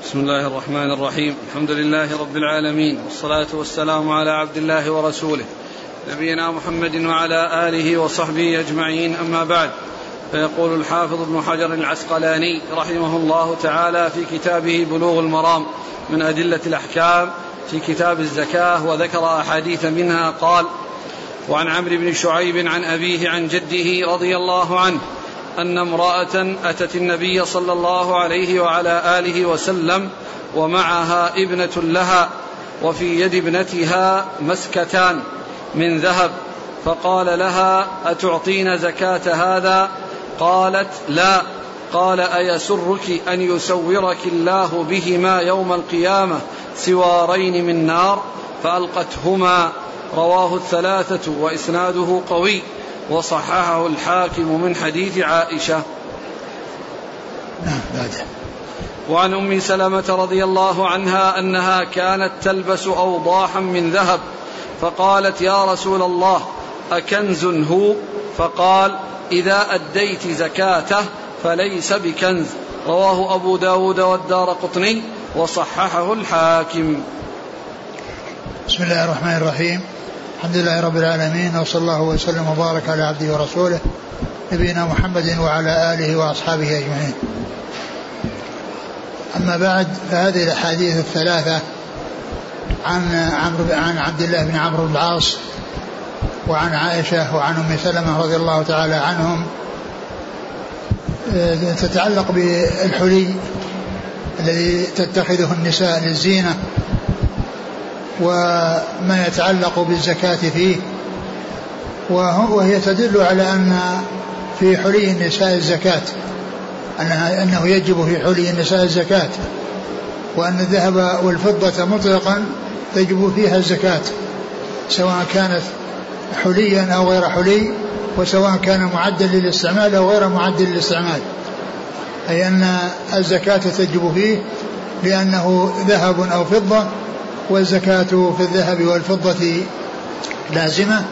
بسم الله الرحمن الرحيم. الحمد لله رب العالمين والصلاة والسلام على عبد الله ورسوله نبينا محمد وعلى آله وصحبه أجمعين. أما بعد فيقول الحافظ ابن حجر العسقلاني رحمه الله تعالى في كتابه بلوغ المرام من أدلة الأحكام في كتاب الزكاة وذكر أحاديث منها قال وعن عمرو بن شعيب عن أبيه عن جده رضي الله عنه أن امرأة أتت النبي صلى الله عليه وعلى آله وسلم ومعها ابنة لها وفي يد ابنتها مسكتان من ذهب فقال لها أتعطين زكاة هذا؟ قالت لا. قال أيسرك أن يسورك الله بهما يوم القيامة سوارين من نار؟ فألقتهما. رواه الثلاثة وإسناده قوي. وصححه الحاكم من حديث عائشة. نعم بعده وعن أم سلمة رضي الله عنها أنها كانت تلبس أوضاحا من ذهب فقالت يا رسول الله أكنز هو؟ فقال إذا أديت زكاته فليس بكنز. رواه أبو داود والدار قطني وصححه الحاكم. بسم الله الرحمن الرحيم. الحمد لله رب العالمين وصلى الله وسلم وبارك على عبده ورسوله نبينا محمد وعلى آله وأصحابه أجمعين. أما بعد فهذه الأحاديث الثلاثة عن عمرو عن عبد الله بن عمرو بن العاص وعن عائشة وعن أم سلمة رضي الله تعالى عنهم تتعلق بالحلي الذي تتخذه النساء للزينة وما يتعلق بالزكاة فيه وهي تدل على أن في حلي النساء الزكاة أنها أنه يجب في حلي النساء الزكاة وأن الذهب والفضة مطلقا تجب فيها الزكاة سواء كانت حليا أو غير حلي وسواء كان معدا للاستعمال أو غير معد للاستعمال. أي أن الزكاة تجب فيه لأنه ذهب أو فضة والزكاة في الذهب والفضة لازمة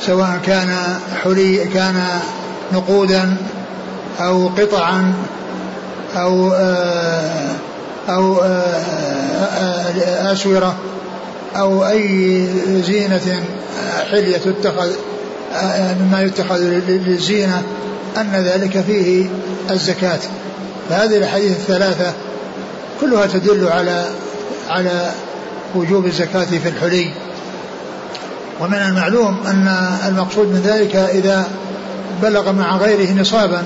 سواء كان حلي كان نقودا أو قطعا أو أو أسورة أو أي زينة حلية تتخذ مما يتخذ للزينة أن ذلك فيه الزكاة. فهذه الأحاديث الثلاثة كلها تدل على على وجوب الزكاة في الحلي. ومن المعلوم أن المقصود من ذلك إذا بلغ مع غيره نصابا.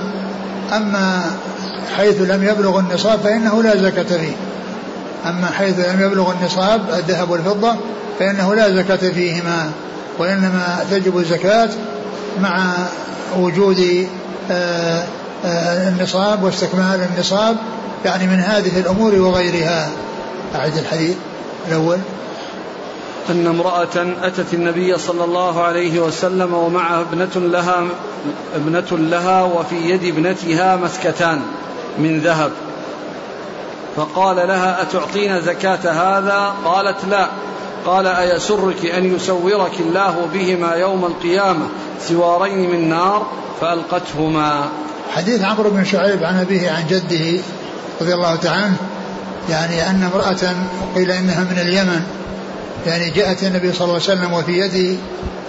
أما حيث لم يبلغ النصاب فإنه لا زكاة فيه. أما حيث لم يبلغ النصاب الذهب والفضة فإنه لا زكاة فيهما. وإنما تجب الزكاة مع وجود النصاب واستكمال النصاب يعني من هذه الأمور وغيرها. أعد الحديث. الأول أن امرأة أتت النبي صلى الله عليه وسلم ومعها ابنة لها ابنة لها وفي يد ابنتها مسكتان من ذهب. فقال لها أتعطين زكاة هذا؟ قالت لا. قال أيسرك أن يسورك الله بهما يوم القيامة سوارين من نار؟ فألقتهما. حديث عمرو بن شعيب عن أبيه عن جده رضي الله تعالى عنه يعني أن امرأة قيل إنها من اليمن يعني جاءت النبي صلى الله عليه وسلم وفي يد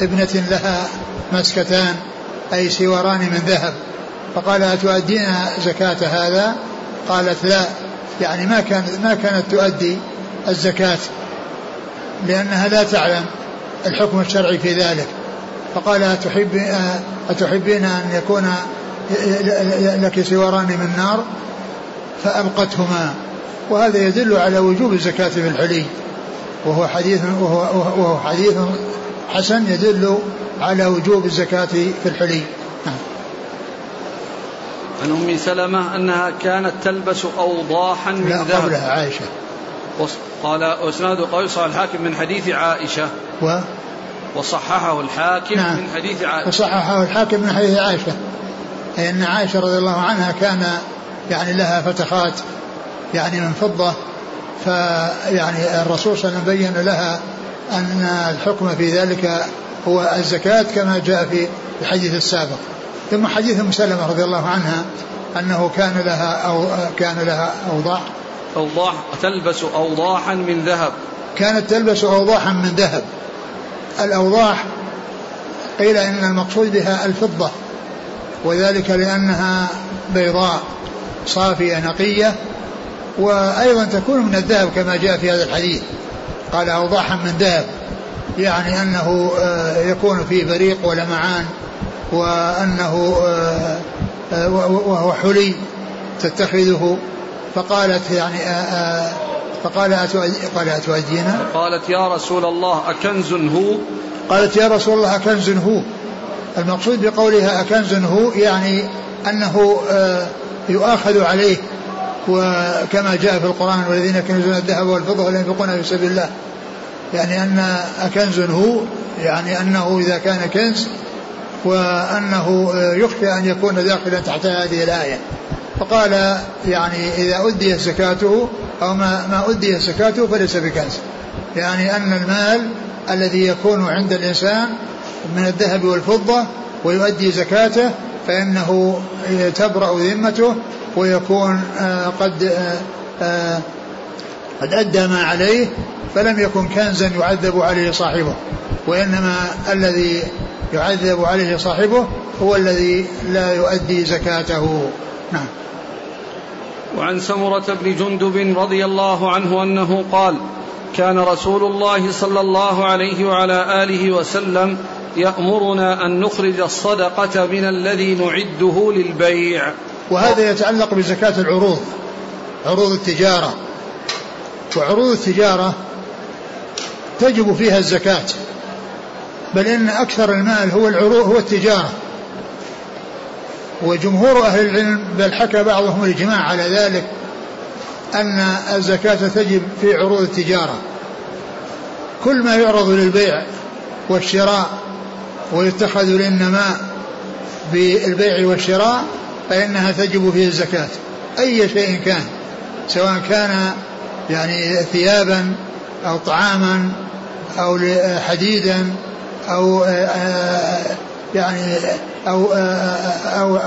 ابنة لها مسكتان أي سواران من ذهب. فقال أتؤدين زكاة هذا؟ قالت لا يعني ما كانت ما كانت تؤدي الزكاة لأنها لا تعلم الحكم الشرعي في ذلك. فقال أتحب أتحبين أن يكون لك سواران من نار؟ فأبقتهما وهذا يدل على وجوب الزكاة في الحلي وهو حديث وهو, وهو حديث حسن يدل على وجوب الزكاة في الحلي نعم. عن أم سلمة أنها كانت تلبس اوضاحا من لا ذهب. قبلها عائشة. قال اسناد قوي صحيح الحاكم من حديث عائشة. و؟ وصححه الحاكم نعم. من حديث عائشة. وصححه الحاكم من حديث عائشة. أي أن عائشة رضي الله عنها كان يعني لها فتخات يعني من فضة فيعني الرسول صلى الله عليه وسلم بين لها أن الحكم في ذلك هو الزكاة كما جاء في الحديث السابق. ثم حديث أم سلمة رضي الله عنها أنه كان لها أو كان لها أوضاع. أوضاح تلبس أوضاحا من ذهب. كانت تلبس أوضاحا من ذهب. الأوضاح قيل إن المقصود بها الفضة وذلك لأنها بيضاء صافية نقية وأيضا تكون من الذهب كما جاء في هذا الحديث. قال أوضاحا من ذهب يعني أنه آه، يكون فيه بريق ولمعان وأنه آه، آه، وهو حلي تتخذه. فقالت يعني فقال قال أتؤدينا قالت يا رسول الله أكنز هو؟ قالت يا رسول الله أكنز هو؟ المقصود بقولها أكنز هو يعني أنه يؤاخذ عليه وكما جاء في القرآن والذين يكنزون الذهب والفضة ولا ينفقونها في سبيل الله. يعني أن أكنز هو يعني أنه إذا كان كنز وأنه يخشى أن يكون داخلا تحت هذه الآية. فقال يعني إذا أدي زكاته أو ما, ما أدي زكاته فليس بكنز. يعني أن المال الذي يكون عند الإنسان من الذهب والفضة ويؤدي زكاته فإنه تبرأ ذمته ويكون آه، قد آه، آه، قد أدى ما عليه فلم يكن كنزا يعذب عليه صاحبه. وإنما الذي يعذب عليه صاحبه هو الذي لا يؤدي زكاته. نعم. وعن سمرة بن جندب رضي الله عنه أنه قال كان رسول الله صلى الله عليه وعلى آله وسلم يأمرنا أن نخرج الصدقة من الذي نعده للبيع. وهذا يتعلق بزكاة العروض عروض التجارة. وعروض التجارة تجب فيها الزكاة بل إن أكثر المال هو العروض هو التجارة. وجمهور أهل العلم بل حكى بعضهم الإجماع على ذلك أن الزكاة تجب في عروض التجارة. كل ما يعرض للبيع والشراء ويتخذ للنماء بالبيع والشراء فإنها تجب فيه الزكاة أي شيء كان سواء كان يعني ثيابا أو طعاما أو حديدا أو يعني أو أو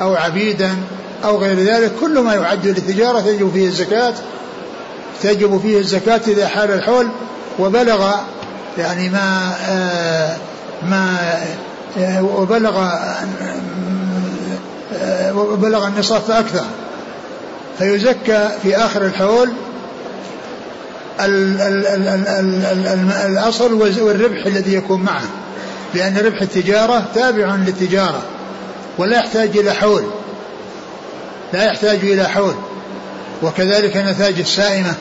أو عبيدا أو غير ذلك كل ما يعد للتجارة تجب فيه الزكاة تجب فيه الزكاة إذا حال الحول وبلغ يعني ما ما وبلغ وبلغ النصاب فأكثر. فيزكى في آخر الحول الأصل والربح الذي يكون معه. لأن ربح التجارة تابع للتجارة ولا يحتاج إلى حول. لا يحتاج إلى حول. وكذلك نتاج السائمة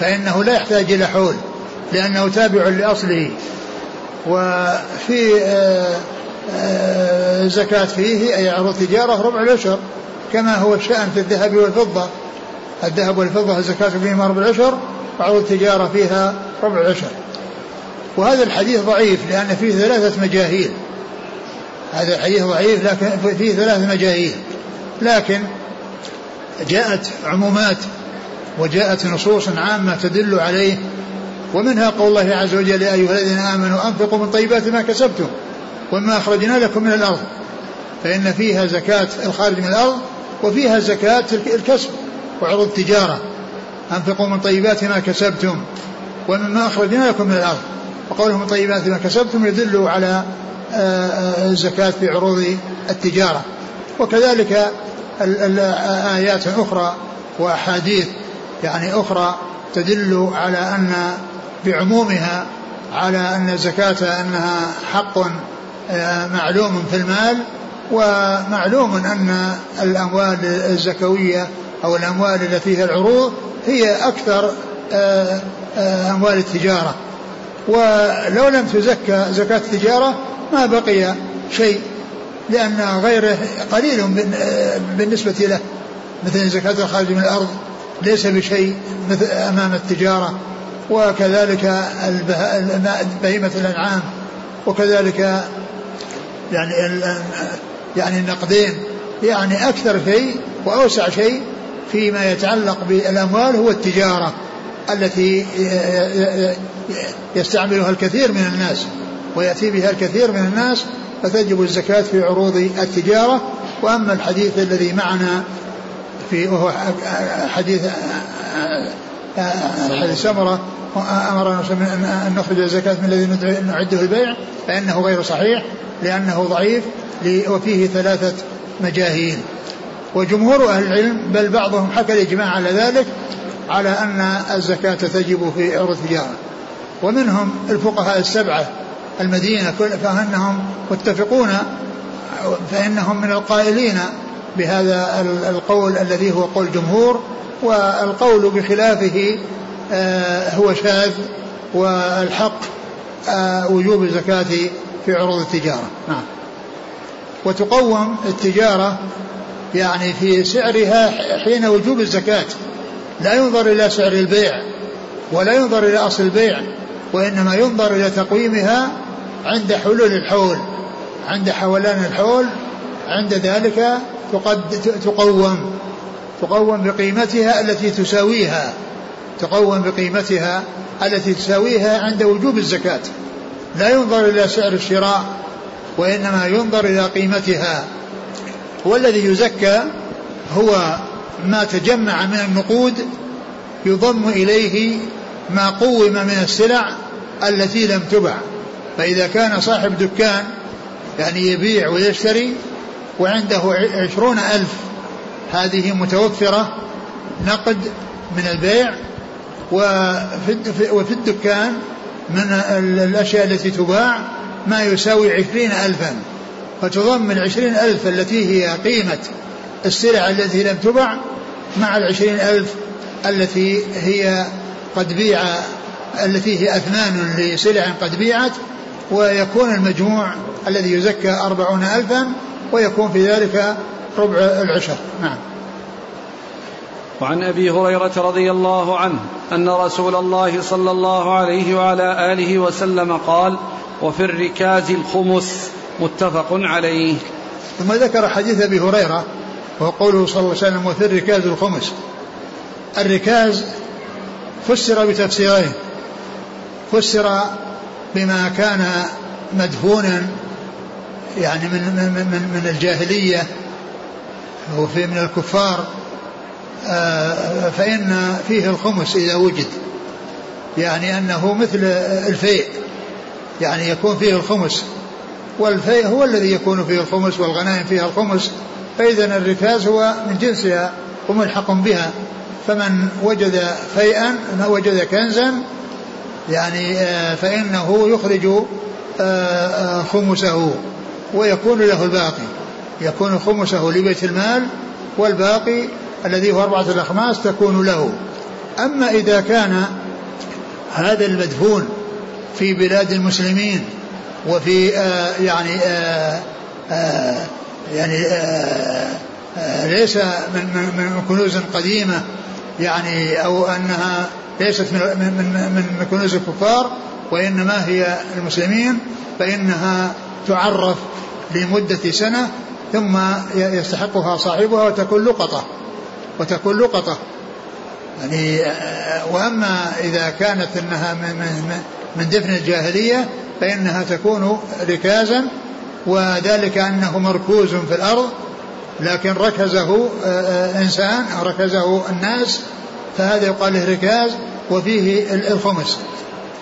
فإنه لا يحتاج إلى حول لأنه تابع لأصله. وفي آه، زكاة فيه أي عروض تجارة ربع العشر كما هو الشأن في الذهب والفضة. الذهب والفضة الزكاة فيهما ربع العشر وعروض التجارة فيها ربع العشر. وهذا الحديث ضعيف لأن فيه ثلاثة مجاهيل. هذا الحديث ضعيف لكن فيه ثلاثة مجاهيل. لكن جاءت عمومات وجاءت نصوص عامة تدل عليه ومنها قول الله عز وجل يا أيها الذين آمنوا أنفقوا من طيبات ما كسبتم. وما أخرجنا لكم من الأرض. فإن فيها زكاة الخارج من الأرض وفيها زكاة الكسب وعروض التجارة. أنفقوا من طيبات ما كسبتم ومما أخرجنا لكم من الأرض. وقوله من طيبات ما كسبتم يدل على آه، آه، الزكاة في عروض التجارة. وكذلك آيات أخرى وأحاديث يعني أخرى تدل على أن بعمومها على أن الزكاة أنها حق معلوم في المال ومعلوم أن الأموال الزكوية أو الأموال التي فيها العروض هي أكثر آه، آه، أموال التجارة. ولو لم تزكى زكاة التجارة ما بقي شيء لأن غيره قليل بالنسبة له. مثل زكاة الخارج من الأرض ليس بشيء مثل أمام التجارة. وكذلك بهيمة الأنعام. وكذلك يعني يعني النقدين يعني أكثر شيء وأوسع شيء فيما يتعلق بالأموال هو التجارة التي يستعملها الكثير من الناس ويأتي بها الكثير من الناس فتجب الزكاة في عروض التجارة. وأما الحديث الذي معنا في وهو حديث حديث سمرة أمرنا أن نخرج الزكاة من الذي نعده البيع فإنه غير صحيح لأنه ضعيف وفيه ثلاثة مجاهيل. وجمهور أهل العلم بل بعضهم حكى الإجماع على ذلك على أن الزكاة تجب في عروض التجارة ومنهم الفقهاء السبعة المدينة فإنهم متفقون فإنهم من القائلين بهذا القول الذي هو قول جمهور والقول بخلافه هو شاذ والحق آه، وجوب الزكاة في عروض التجارة. نعم. وتقوم التجارة يعني في سعرها حين وجوب الزكاة. لا ينظر إلى سعر البيع ولا ينظر إلى أصل البيع وإنما ينظر إلى تقويمها عند حلول الحول عند حولان الحول عند ذلك تقد تقوم تقوم بقيمتها التي تساويها. تقوم بقيمتها التي تساويها عند وجوب الزكاة. لا ينظر إلى سعر الشراء وإنما ينظر إلى قيمتها. والذي يزكى هو ما تجمع من النقود يضم إليه ما قوم من السلع التي لم تبع. فإذا كان صاحب دكان يعني يبيع ويشتري وعنده عشرون ألف هذه متوفرة نقد من البيع وفي, الدكان من الأشياء التي تباع ما يساوي عشرين ألفا. فتضم العشرين ألف التي هي قيمة السلع التي لم تبع مع العشرين ألف التي هي قد بيع التي هي أثمان لسلع قد بيعت ويكون المجموع الذي يزكى أربعون ألفا ويكون في ذلك ربع العشر. نعم. وعن أبي هريرة رضي الله عنه أن رسول الله صلى الله عليه وعلى آله وسلم قال وفي الركاز الخمس متفق عليه. ثم ذكر حديث أبي هريرة وقوله صلى الله عليه وسلم وفي الركاز الخمس الركاز فسر بتفسيرين. فسر بما كان مدفونا يعني من من من, من الجاهلية وفي من الكفار فإن فيه الخمس إذا وجد. يعني أنه مثل الفيء. يعني يكون فيه الخمس. والفيء هو الذي يكون فيه الخمس والغنائم فيها الخمس. فإذا الركاز هو من جنسها وملحق بها. فمن وجد فيئا وجد كنزا يعني آه، فإنه يخرج آه، خمسه ويكون له الباقي. يكون خمسه لبيت المال والباقي الذي هو أربعة الأخماس تكون له. أما إذا كان هذا المدفون في بلاد المسلمين وفي آه يعني آه آه يعني آه آه ليس من, من, من كنوز قديمة يعني أو أنها ليست من, من, من كنوز الكفار وإنما هي المسلمين فإنها تعرف لمدة سنة ثم يستحقها صاحبها وتكون لقطة. وتكون لقطة. يعني وأما إذا كانت أنها من, من, من دفن الجاهلية فإنها تكون ركازا وذلك أنه مركوز في الأرض لكن ركزه إنسان أو ركزه الناس فهذا يقال له ركاز وفيه الخمس.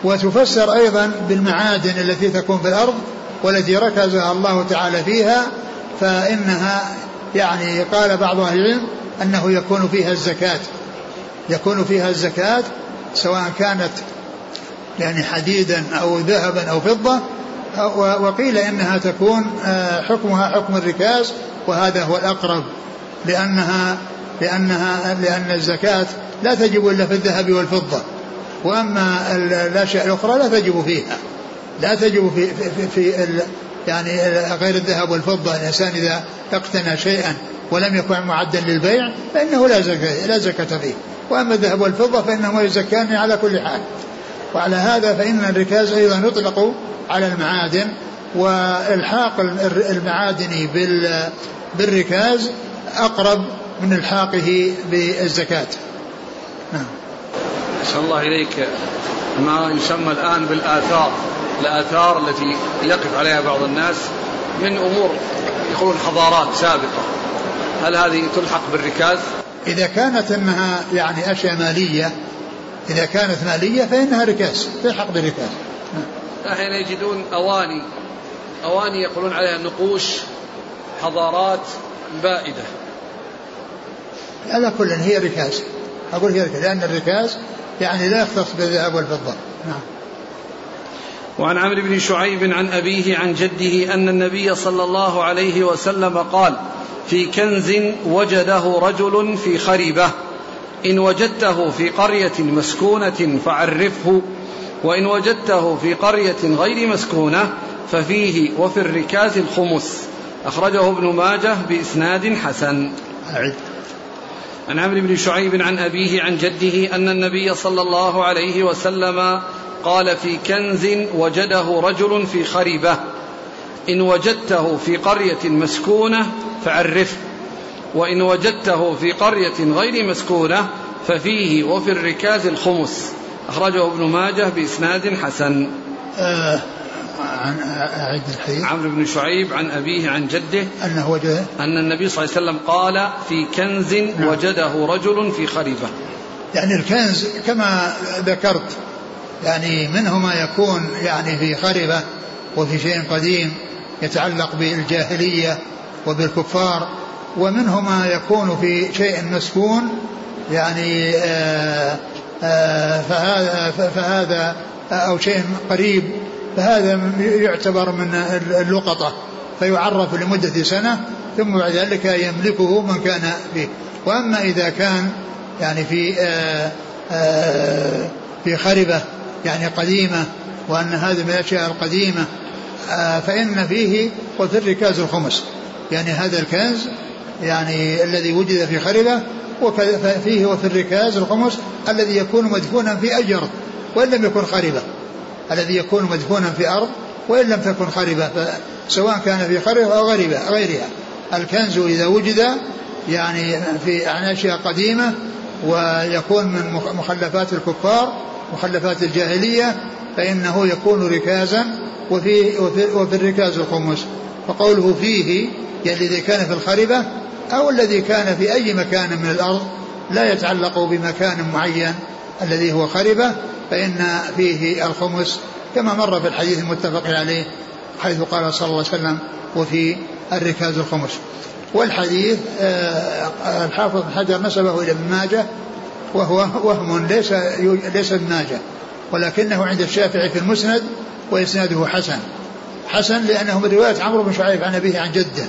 وتفسر أيضا بالمعادن التي تكون في الأرض والتي ركزها الله تعالى فيها فإنها يعني قال بعض أهل العلم أنه يكون فيها الزكاة. يكون فيها الزكاة سواء كانت يعني حديدا أو ذهبا أو فضة. وقيل إنها تكون آه، حكمها حكم الركاز وهذا هو الأقرب لأنها لأنها لأن الزكاة لا تجب إلا في الذهب والفضة. وأما الأشياء الأخرى لا تجب فيها. لا تجب في, في, في, في يعني غير الذهب والفضة الإنسان إذا اقتنى شيئا ولم يكن معدا للبيع فإنه لا زكاة لا زكاة فيه. وأما الذهب والفضة فإنهما يزكان على كل حال. وعلى هذا فإن الركاز أيضا يطلق على المعادن والحاق المعادن بالركاز أقرب من إلحاقه بالزكاة. نعم. أسأل الله إليك. ما يسمى الآن بالآثار. الآثار التي يقف عليها بعض الناس من أمور يقولون حضارات سابقة. هل هذه تلحق بالركاز؟ إذا كانت أنها يعني أشياء مالية إذا كانت مالية فإنها ركاز تلحق بركاز أحيانا يجدون أواني أواني يقولون عليها نقوش حضارات بائدة. على كل هي ركاز. أقول هي ركاز لأن الركاز يعني لا يختص بالذهب والفضة. نعم. وعن عمرو بن شعيب عن أبيه عن جده أن النبي صلى الله عليه وسلم قال في كنز وجده رجل في خربة إن وجدته في قرية مسكونة فعرفه وإن وجدته في قرية غير مسكونة ففيه وفي الركاز الخمس. أخرجه ابن ماجه بإسناد حسن. أعد. عن عمرو بن شعيب عن أبيه عن جده أن النبي صلى الله عليه وسلم قال في كنز وجده رجل في خربة إن وجدته في قرية مسكونة فعرفه وإن وجدته في قرية غير مسكونة ففيه وفي الركاز الخمس. أخرجه ابن ماجه بإسناد حسن. آه عن أعد الحديث عمرو بن شعيب عن أبيه عن جده. أنه وجد أن النبي صلى الله عليه وسلم قال في كنز نعم. وجده رجل في خريفة يعني الكنز كما ذكرت يعني منه ما يكون يعني في خربة وفي شيء قديم يتعلق بالجاهلية وبالكفار ومنه ما يكون في شيء مسكون يعني آه، آه، فهذا فهذا أو شيء قريب فهذا يعتبر من اللقطة فيعرف لمدة سنة ثم بعد ذلك يملكه من كان فيه. وأما إذا كان يعني في آآ آآ في خربة يعني قديمة وأن هذه من الأشياء القديمة فإن فيه وفي الركاز الخمس. يعني هذا الكنز يعني الذي وجد في خربة وفيه وفي الركاز الخمس الذي يكون مدفونا في أي أرض وإن لم يكن خربة الذي يكون مدفونا في أرض وإن لم تكن خربة سواء كان في خربة أو غريبة غيرها. الكنز إذا وجد يعني في عن أشياء قديمة ويكون من مخلفات الكفار مخلفات الجاهلية فإنه يكون ركازا وفي, وفي, وفي الركاز الخمس فقوله فيه يعني الذي كان في الخربة أو الذي كان في أي مكان من الأرض لا يتعلق بمكان معين الذي هو خربة فإن فيه الخمس كما مر في الحديث المتفق عليه حيث قال صلى الله عليه وسلم وفي الركاز الخمس والحديث آه، الحافظ حجر نسبه إلى ابن ماجه وهو وهم ليس ليس ابن ماجه ولكنه عند الشافعي في المسند وإسناده حسن. حسن لأنه من رواية عمرو بن شعيب عن أبيه عن جده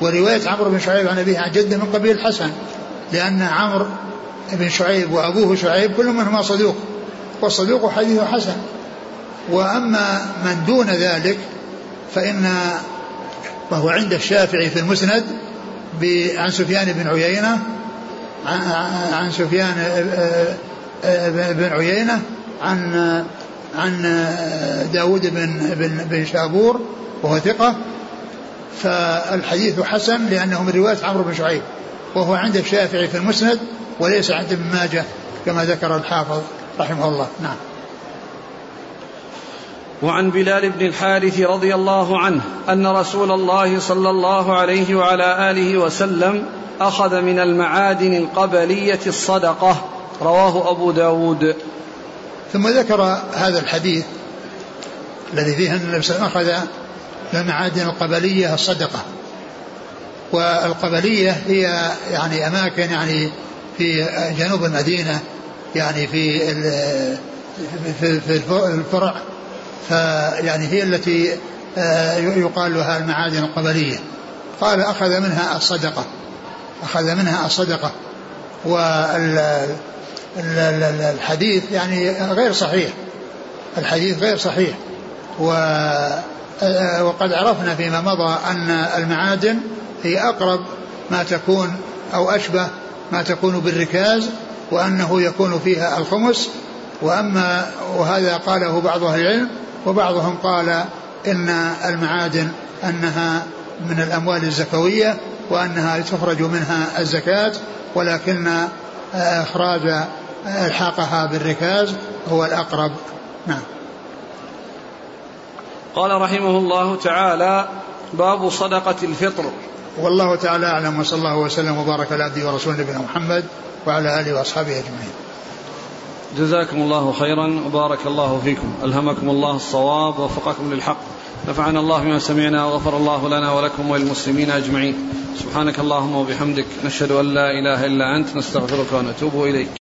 ورواية عمرو بن شعيب عن أبيه عن جده من قبيل الحسن لأن عمرو بن شعيب وأبوه شعيب كل منهما صدوق والصدوق حديثه حسن. وأما من دون ذلك فإن وهو عند الشافعي في المسند عن سفيان بن عيينة عن سفيان بن عيينة عن عن داود بن, بن, بن شابور وهو ثقة. فالحديث حسن لأنه من رواية عمرو بن شعيب وهو عند الشافعي في المسند وليس عند ابن ماجه كما ذكر الحافظ رحمه الله. نعم. وعن بلال بن الحارث رضي الله عنه أن رسول الله صلى الله عليه وعلى آله وسلم أخذ من المعادن القبلية الصدقة. رواه أبو داود. ثم ذكر هذا الحديث الذي فيه أن النبي صلى الله عليه وسلم أخذ من المعادن القبلية الصدقة. والقبلية هي يعني أماكن يعني في جنوب المدينة يعني في في الفرع فيعني هي التي آه، يقال لها المعادن القبلية. قال أخذ منها الصدقة. أخذ منها الصدقة. والحديث يعني غير صحيح. الحديث غير صحيح. وقد عرفنا فيما مضى أن المعادن هي أقرب ما تكون أو أشبه ما تكون بالركاز وأنه يكون فيها الخمس. وأما وهذا قاله بعض أهل العلم وبعضهم قال إن المعادن أنها من الأموال الزكوية وأنها تخرج منها الزكاة ولكن إخراج إلحاقها بالركاز هو الأقرب. نعم. قال رحمه الله تعالى باب صدقة الفطر. والله تعالى أعلم وصلى الله وسلم وبارك على عبده ورسوله نبينا محمد وعلى آله وأصحابه أجمعين. جزاكم الله خيرا وبارك الله فيكم. ألهمكم الله الصواب ووفقكم للحق. نفعنا الله بما سمعنا وغفر الله لنا ولكم وللمسلمين أجمعين. سبحانك اللهم وبحمدك نشهد أن لا إله إلا أنت نستغفرك ونتوب إليك.